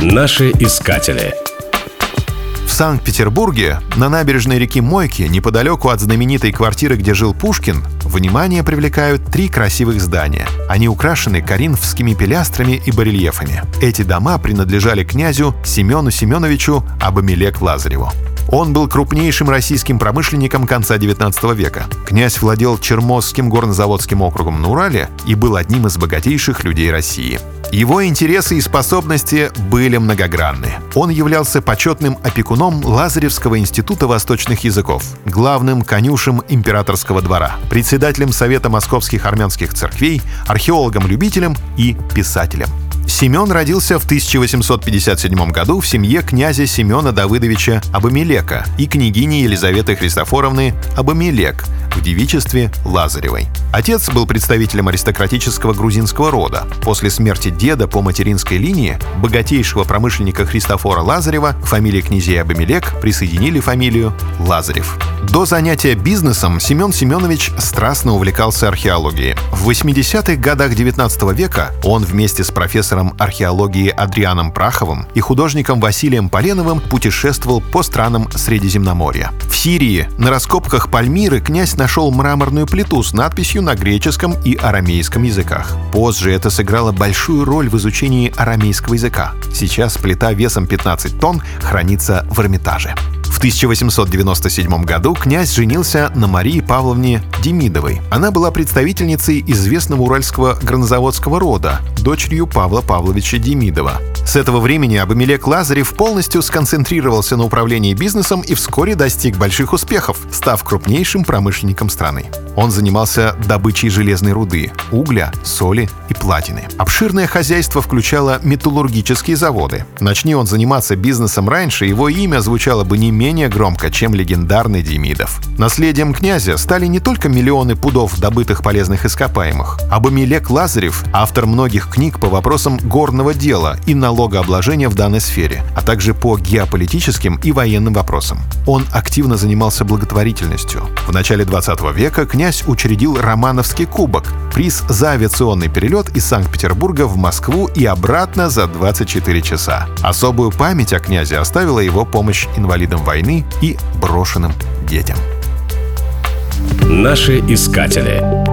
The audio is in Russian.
Наши искатели. В Санкт-Петербурге, на набережной реки Мойки, неподалеку от знаменитой квартиры, где жил Пушкин, внимание привлекают три красивых здания. Они украшены коринфскими пилястрами и барельефами. Эти дома принадлежали князю Семену Семеновичу Абамелек Лазареву. Он был крупнейшим российским промышленником конца 19 века. Князь владел Чермозским горнозаводским округом на Урале и был одним из богатейших людей России. Его интересы и способности были многогранны. Он являлся почетным опекуном Лазаревского института восточных языков, главным конюшем императорского двора, председателем Совета московских армянских церквей, археологом-любителем и писателем. Семен родился в 1857 году в семье князя Семена Давыдовича Абамелека и княгини Елизаветы Христофоровны Абамелек в девичестве Лазаревой. Отец был представителем аристократического грузинского рода. После смерти деда по материнской линии богатейшего промышленника Христофора Лазарева к фамилии князей Абамелек присоединили фамилию Лазарев. До занятия бизнесом Семен Семенович страстно увлекался археологией. В 80-х годах 19 века он вместе с профессором археологии Адрианом Праховым и художником Василием Поленовым путешествовал по странам Средиземноморья. Сирии на раскопках Пальмиры князь нашел мраморную плиту с надписью на греческом и арамейском языках. Позже это сыграло большую роль в изучении арамейского языка. Сейчас плита весом 15 тонн хранится в Эрмитаже. В 1897 году князь женился на Марии Павловне Демидовой. Она была представительницей известного уральского гранозаводского рода, дочерью Павла Павловича Демидова. С этого времени Абамелек Лазарев полностью сконцентрировался на управлении бизнесом и вскоре достиг больших успехов, став крупнейшим промышленником страны. Он занимался добычей железной руды, угля, соли и платины. Обширное хозяйство включало металлургические заводы. Начни он заниматься бизнесом раньше, его имя звучало бы не менее громко, чем легендарный Демидов. Наследием князя стали не только миллионы пудов добытых полезных ископаемых. Абамелек Лазарев — автор многих книг по вопросам горного дела и налогообложения в данной сфере, а также по геополитическим и военным вопросам. Он активно занимался благотворительностью. В начале 20 века князь князь учредил Романовский кубок, приз за авиационный перелет из Санкт-Петербурга в Москву и обратно за 24 часа. Особую память о князе оставила его помощь инвалидам войны и брошенным детям. Наши искатели.